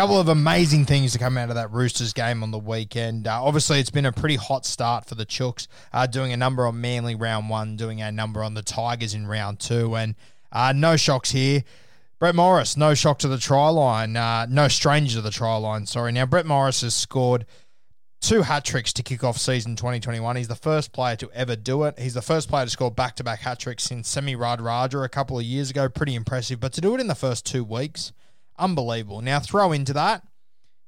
Couple of amazing things to come out of that Roosters game on the weekend. Uh, obviously, it's been a pretty hot start for the Chooks, uh, doing a number on Manly round one, doing a number on the Tigers in round two, and uh, no shocks here. Brett Morris, no shock to the try line, uh, no stranger to the try line. Sorry. Now, Brett Morris has scored two hat tricks to kick off season 2021. He's the first player to ever do it. He's the first player to score back to back hat tricks since Semi Radradra a couple of years ago. Pretty impressive. But to do it in the first two weeks, unbelievable. Now, throw into that,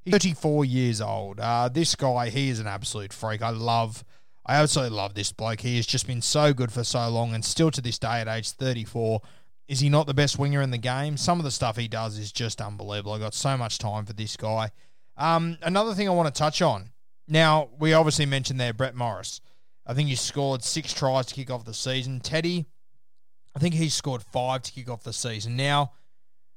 he's 34 years old. Uh, this guy, he is an absolute freak. I love. I absolutely love this bloke. He has just been so good for so long, and still to this day, at age 34, is he not the best winger in the game? Some of the stuff he does is just unbelievable. I got so much time for this guy. Um, another thing I want to touch on. Now, we obviously mentioned there Brett Morris. I think he scored six tries to kick off the season. Teddy, I think he scored five to kick off the season. Now,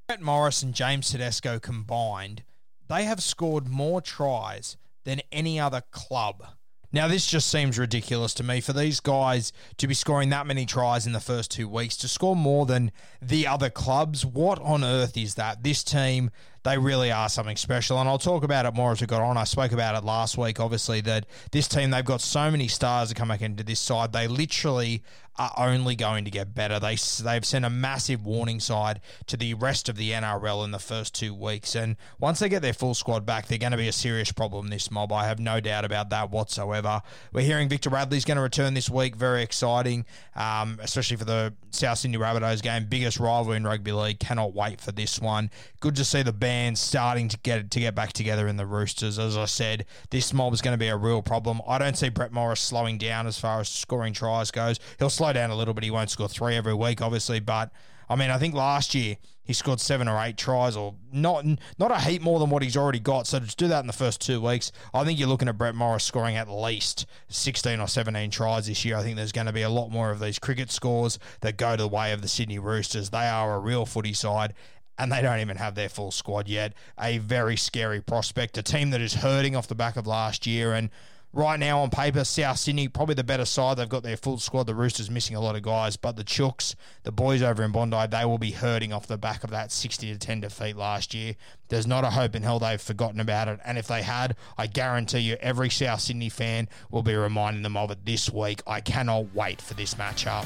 Brett Morris and James Tedesco combined, they have scored more tries than any other club. Now, this just seems ridiculous to me for these guys to be scoring that many tries in the first two weeks, to score more than the other clubs. What on earth is that? This team, they really are something special. And I'll talk about it more as we got on. I spoke about it last week, obviously, that this team, they've got so many stars that come back into this side. They literally are only going to get better. They, they've sent a massive warning side to the rest of the NRL in the first two weeks. And once they get their full squad back, they're going to be a serious problem, this mob. I have no doubt about that whatsoever. We're hearing Victor Radley's going to return this week. Very exciting, um, especially for the South Sydney Rabbitohs game. Biggest rival in rugby league. Cannot wait for this one. Good to see the band starting to get to get back together in the Roosters. As I said, this mob is going to be a real problem. I don't see Brett Morris slowing down as far as scoring tries goes. He'll slow down a little bit. He won't score three every week, obviously, but I mean, I think last year he scored seven or eight tries, or not not a heap more than what he's already got. So to do that in the first two weeks, I think you're looking at Brett Morris scoring at least 16 or 17 tries this year. I think there's going to be a lot more of these cricket scores that go to the way of the Sydney Roosters. They are a real footy side. And they don't even have their full squad yet. A very scary prospect, a team that is hurting off the back of last year. And right now on paper, South Sydney probably the better side. They've got their full squad. The Roosters missing a lot of guys, but the Chooks, the boys over in Bondi, they will be hurting off the back of that sixty to ten defeat last year. There's not a hope in hell they've forgotten about it, and if they had, I guarantee you, every South Sydney fan will be reminding them of it this week. I cannot wait for this matchup.